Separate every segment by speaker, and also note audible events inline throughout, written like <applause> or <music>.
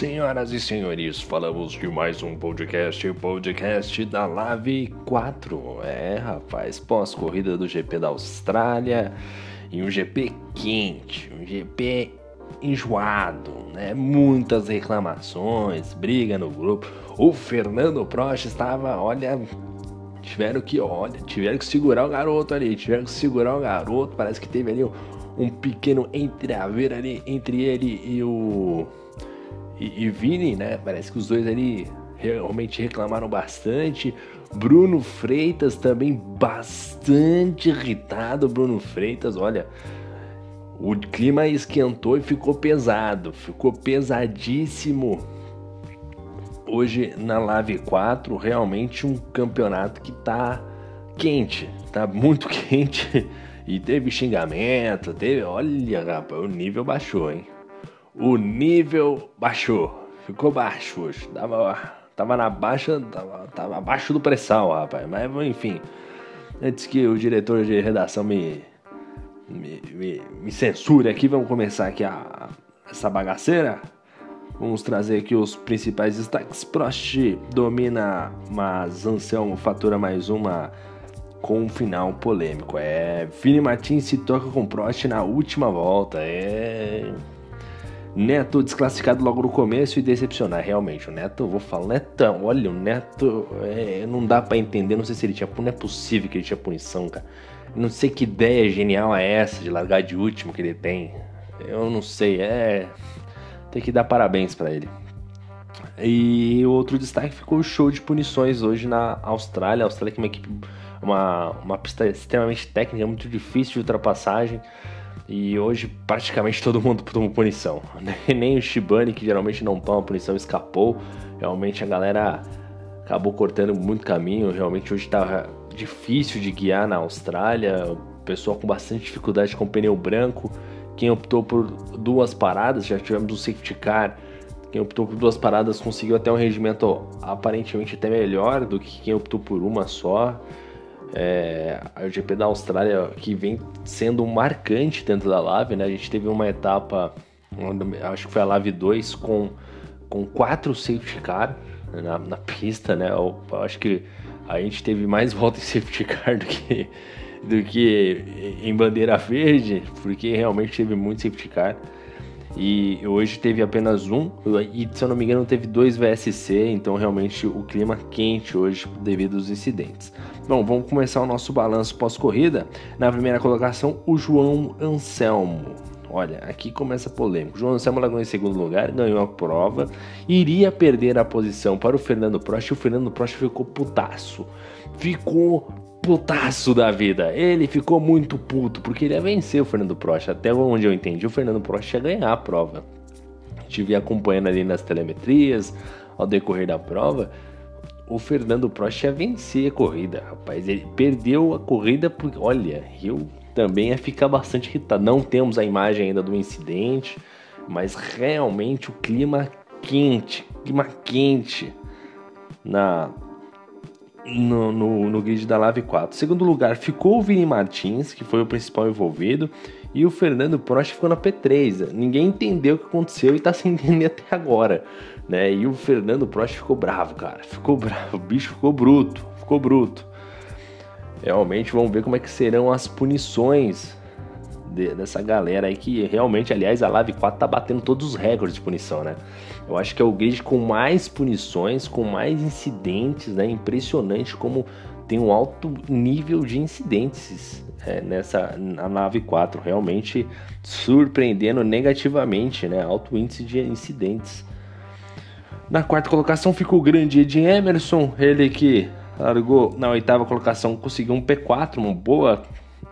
Speaker 1: Senhoras e senhores, falamos de mais um podcast, podcast da Lave 4. É, rapaz, pós-corrida do GP da Austrália e um GP quente, um GP enjoado, né? Muitas reclamações, briga no grupo. O Fernando Prost estava, olha, tiveram que, olha, tiveram que segurar o garoto ali, tiveram que segurar o garoto. Parece que teve ali um, um pequeno entreaver ali entre ele e o e, e Vini, né? Parece que os dois ali realmente reclamaram bastante. Bruno Freitas também bastante irritado. Bruno Freitas, olha, o clima esquentou e ficou pesado, ficou pesadíssimo. Hoje na Live 4, realmente um campeonato que tá quente, tá muito <laughs> quente. E teve xingamento, teve. Olha, rapaz, o nível baixou, hein? O nível baixou. Ficou baixo hoje. Tava, tava na baixa, tava, tava abaixo do pressão, rapaz. Mas enfim, antes que o diretor de redação me, me, me, me censure aqui, vamos começar aqui a, essa bagaceira. Vamos trazer aqui os principais destaques. Prost domina, mas Anselmo fatura mais uma com um final polêmico. É, Vini Martins se toca com Prost na última volta. É Neto desclassificado logo no começo e decepcionar, realmente. O Neto, vou falar, Netão, olha, o Neto é, não dá para entender, não sei se ele tinha. Não é possível que ele tinha punição, cara. Não sei que ideia genial é essa de largar de último que ele tem. Eu não sei, é. Tem que dar parabéns para ele. E outro destaque ficou o show de punições hoje na Austrália. A Austrália que é uma equipe, uma, uma pista extremamente técnica, muito difícil de ultrapassagem. E hoje praticamente todo mundo tomou punição. <laughs> Nem o Shibane, que geralmente não toma punição, escapou. Realmente a galera acabou cortando muito caminho. Realmente hoje estava difícil de guiar na Austrália. Pessoal com bastante dificuldade com pneu branco. Quem optou por duas paradas, já tivemos um safety car. Quem optou por duas paradas conseguiu até um regimento aparentemente até melhor do que quem optou por uma só. É, o GP da Austrália que vem sendo marcante dentro da Lave, né? A gente teve uma etapa, acho que foi a Lave 2, com, com quatro safety car na, na pista, né? Eu, eu acho que a gente teve mais <laughs> voltas em safety car do que, do que em bandeira verde, porque realmente teve muito safety car. E hoje teve apenas um, e se eu não me engano teve dois VSC, então realmente o clima quente hoje devido aos incidentes. Bom, vamos começar o nosso balanço pós-corrida. Na primeira colocação, o João Anselmo. Olha, aqui começa a polêmica. O João Anselmo largou em segundo lugar, ganhou a prova, iria perder a posição para o Fernando Prost e o Fernando Prost ficou putaço. Ficou putaço da vida. Ele ficou muito puto porque ele ia vencer o Fernando Prost. Até onde eu entendi, o Fernando Prost ia ganhar a prova. Estive acompanhando ali nas telemetrias ao decorrer da prova. O Fernando Prost ia vencer a corrida, rapaz. Ele perdeu a corrida porque, olha, eu também ia ficar bastante irritado. Não temos a imagem ainda do incidente, mas realmente o clima quente, clima quente na no, no, no grid da Lave 4. Segundo lugar ficou o Vini Martins, que foi o principal envolvido, e o Fernando Prost ficou na P3. Ninguém entendeu o que aconteceu e está sem entender até agora. Né? E o Fernando Prost ficou bravo, cara. Ficou bravo, o bicho ficou bruto, ficou bruto. Realmente vamos ver como é que serão as punições de, dessa galera aí que realmente, aliás, a Live 4 tá batendo todos os recordes de punição, né? Eu acho que é o grid com mais punições, com mais incidentes, né? Impressionante como tem um alto nível de incidentes é, nessa na nave 4, realmente surpreendendo negativamente, né? Alto índice de incidentes. Na quarta colocação ficou o grande Ed Emerson, ele que largou na oitava colocação, conseguiu um P4, uma boa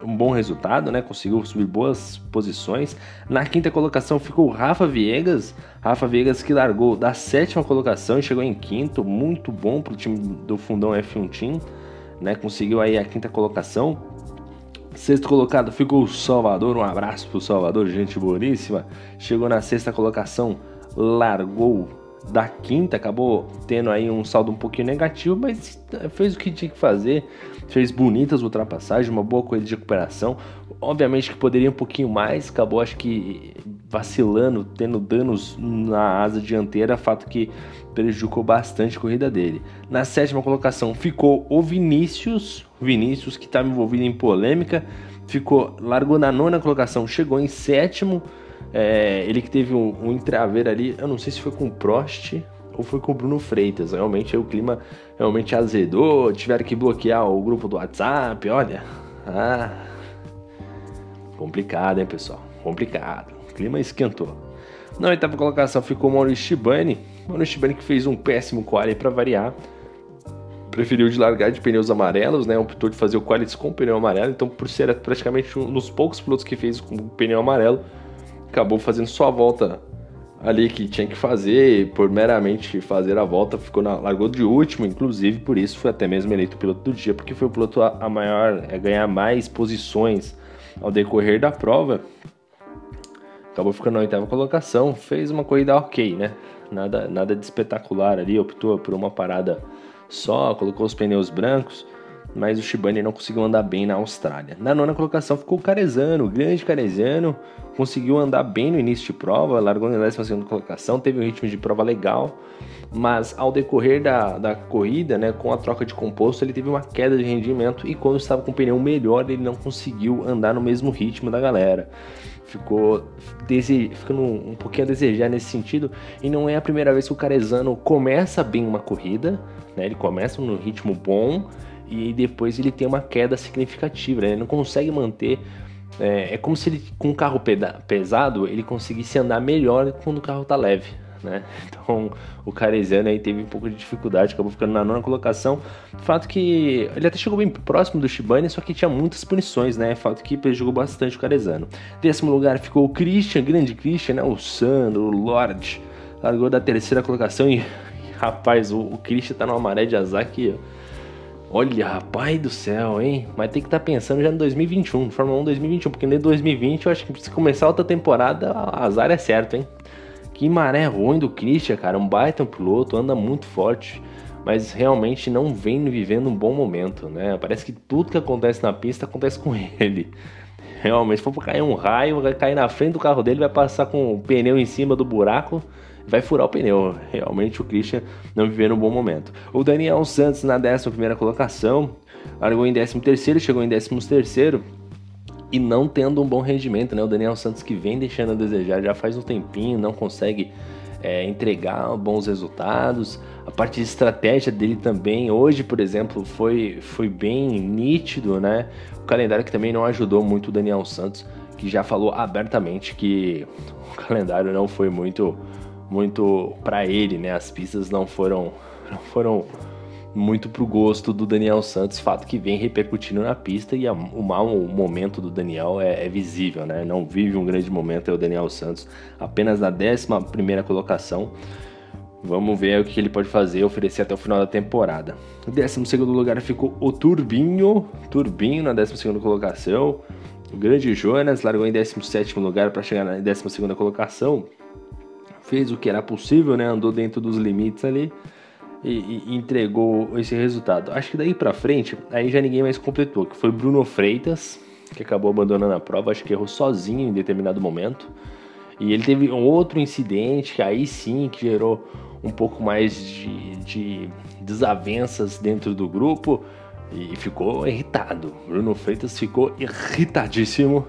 Speaker 1: um bom resultado, né? Conseguiu subir boas posições. Na quinta colocação ficou Rafa Viegas. Rafa Viegas que largou da sétima colocação e chegou em quinto. Muito bom para o time do Fundão F1 Team, né? Conseguiu aí a quinta colocação. Sexto colocado ficou o Salvador. Um abraço para o Salvador, gente boníssima. Chegou na sexta colocação, largou da quinta, acabou tendo aí um saldo um pouquinho negativo, mas fez o que tinha que fazer, fez bonitas ultrapassagens, uma boa corrida de recuperação. Obviamente que poderia um pouquinho mais, acabou acho que vacilando, tendo danos na asa dianteira, fato que prejudicou bastante a corrida dele. Na sétima colocação ficou o Vinícius, Vinícius que estava envolvido em polêmica, ficou largou na nona colocação, chegou em sétimo. É, ele que teve um, um ali, eu não sei se foi com Prost ou foi com o Bruno Freitas. Realmente o clima realmente azedou, tiveram que bloquear o grupo do WhatsApp, olha. Ah, complicado, hein, pessoal? Complicado clima esquentou. Na oitava colocação ficou Maurício Shibani. Maurício Shibani que fez um péssimo quali para variar. Preferiu de largar de pneus amarelos, né? Optou de fazer o quali com pneu amarelo. Então, por ser praticamente um dos poucos pilotos que fez com pneu amarelo, acabou fazendo só a volta ali que tinha que fazer, por meramente fazer a volta, ficou na, largou de último, inclusive por isso foi até mesmo eleito piloto do dia, porque foi o piloto a, a maior, a ganhar mais posições ao decorrer da prova acabou ficando na oitava colocação, fez uma corrida ok, né? Nada, nada de espetacular ali, optou por uma parada só, colocou os pneus brancos, mas o Shibane não conseguiu andar bem na Austrália. Na nona colocação ficou o Carezano, o grande Carezano, conseguiu andar bem no início de prova, largou na décima segunda colocação, teve um ritmo de prova legal, mas ao decorrer da, da corrida, né, com a troca de composto, ele teve uma queda de rendimento e quando estava com o pneu melhor, ele não conseguiu andar no mesmo ritmo da galera ficou dese... ficando um pouquinho a desejar nesse sentido. E não é a primeira vez que o Carezano começa bem uma corrida, né? Ele começa num ritmo bom e depois ele tem uma queda significativa, né? Ele não consegue manter. É, é como se ele, com um carro pesado, ele conseguisse andar melhor quando o carro tá leve né? <laughs> Então o Caresiano aí teve um pouco de dificuldade, acabou ficando na nona colocação. Fato que ele até chegou bem próximo do Shibane, só que tinha muitas punições, né? Fato que prejudicou bastante o Carezano. Décimo lugar ficou o Christian, grande Christian, né? O Sandro, o Lorde, largou da terceira colocação e, <laughs> rapaz, o, o Christian tá numa maré de azar aqui, ó. Olha, rapaz do céu, hein? Mas tem que estar tá pensando já no 2021, Fórmula 1 2021, porque em 2020 eu acho que se começar outra temporada, azar é certo, hein? Que maré ruim do Christian, cara. Um baita piloto, anda muito forte, mas realmente não vem vivendo um bom momento, né? Parece que tudo que acontece na pista acontece com <laughs> ele. Realmente, se for cair um raio, vai cair na frente do carro dele, vai passar com o pneu em cima do buraco, vai furar o pneu. Realmente o Christian não vivendo um bom momento. O Daniel Santos na 11 colocação, largou em 13, chegou em 13 e não tendo um bom rendimento, né? O Daniel Santos que vem deixando a desejar já faz um tempinho, não consegue é, entregar bons resultados. A parte de estratégia dele também, hoje, por exemplo, foi, foi bem nítido, né? O calendário que também não ajudou muito o Daniel Santos, que já falou abertamente que <laughs> o calendário não foi muito muito para ele, né? As pistas não foram não foram muito pro gosto do Daniel Santos, fato que vem repercutindo na pista e a, o mau momento do Daniel é, é, visível, né? Não vive um grande momento é o Daniel Santos, apenas na 11 primeira colocação. Vamos ver o que ele pode fazer, oferecer até o final da temporada. Em 12 lugar ficou o Turbinho, Turbinho na 12 colocação. O grande Jonas largou em 17 lugar para chegar na 12 colocação. Fez o que era possível, né? Andou dentro dos limites ali e, e, entregou esse resultado. Acho que daí para frente, aí já ninguém mais completou, que foi Bruno Freitas, que acabou abandonando a prova, acho que errou sozinho em determinado momento. E ele teve um outro incidente, que aí sim que gerou um pouco mais de, de desavenças dentro do grupo e ficou irritado. Bruno Freitas ficou irritadíssimo.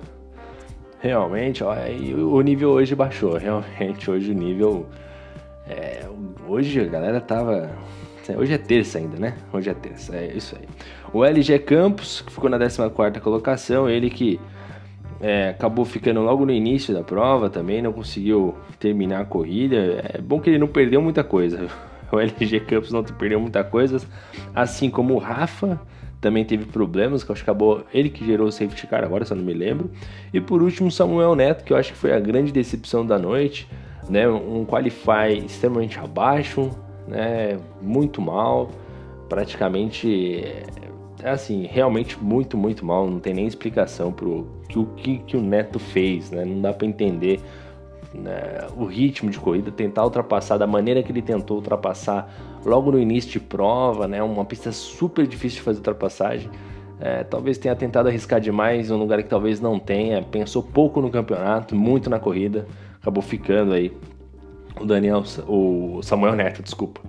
Speaker 1: Realmente, ó, o nível hoje baixou. Realmente, hoje o nível é, hoje a galera tava. Hoje é terça ainda, né? Hoje é terça, é isso aí. O LG Campos, que ficou na 14 colocação, ele que é, acabou ficando logo no início da prova também, não conseguiu terminar a corrida. É bom que ele não perdeu muita coisa. <laughs> O LG Campos não perdeu muita coisa, assim como o Rafa também teve problemas, que acho que acabou ele que gerou o safety car agora, eu não me lembro. E por último, Samuel Neto, que eu acho que foi a grande decepção da noite né, um qualify extremamente abaixo, né, muito mal, praticamente é assim, realmente muito, muito mal, não tem nem explicação pro que o que, que o Neto fez, né? Não dá para entender né, o ritmo de corrida, tentar ultrapassar da maneira que ele tentou ultrapassar logo no início de prova, né? Uma pista super difícil de fazer ultrapassagem. É, talvez tenha tentado arriscar demais em um lugar que talvez não tenha, pensou pouco no campeonato, muito na corrida, acabou ficando aí o Daniel, o Samuel Neto, desculpa.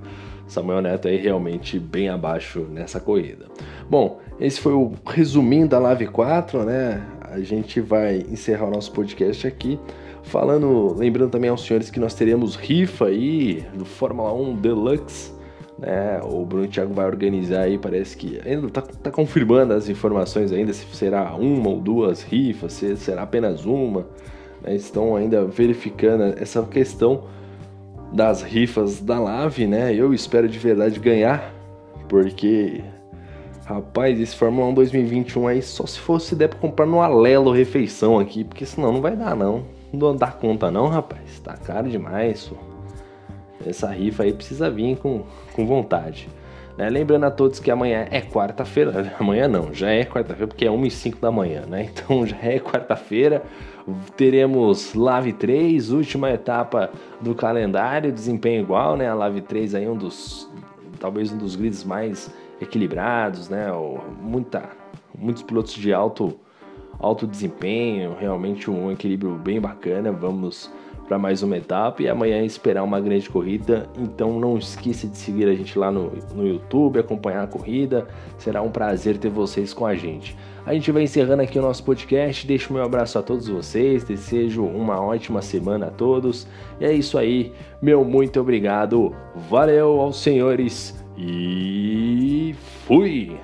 Speaker 1: Samuel Neto aí realmente bem abaixo nessa corrida. Bom, esse foi o resuminho da Live 4, né? A gente vai encerrar o nosso podcast aqui falando, lembrando também aos senhores que nós teremos rifa aí do Fórmula 1 Deluxe, né? O Bruno Thiago vai organizar aí, parece que ainda tá, tá confirmando as informações ainda se será uma ou duas rifas, se será apenas uma. Né? Estão ainda verificando essa questão das rifas da Lave, né? Eu espero de verdade ganhar, porque rapaz, esse Fórmula 1 2021 aí só se fosse der para comprar no Alelo refeição aqui, porque senão não vai dar não. Não dá conta não, rapaz. Tá caro demais. Essa rifa aí precisa vir com, com vontade. Né? Lembrando a todos que amanhã é quarta-feira. <laughs> Amanhã não, já é quarta-feira porque é 1 e 5 da manhã, né? <laughs> Então já é quarta-feira teremos Lave 3, última etapa do calendário, desempenho igual, né? A Lave 3 aí um dos talvez um dos grids mais equilibrados, né? Muita, muitos pilotos de alto alto desempenho, realmente um equilíbrio bem bacana. Vamos para mais uma etapa e amanhã esperar uma grande corrida. Então não esqueça de seguir a gente lá no, no YouTube, acompanhar a corrida. Será um prazer ter vocês com a gente. A gente vai encerrando aqui o nosso podcast. Deixo meu abraço a todos vocês. Desejo uma ótima semana a todos. E é isso aí. Meu muito obrigado. Valeu aos senhores e fui!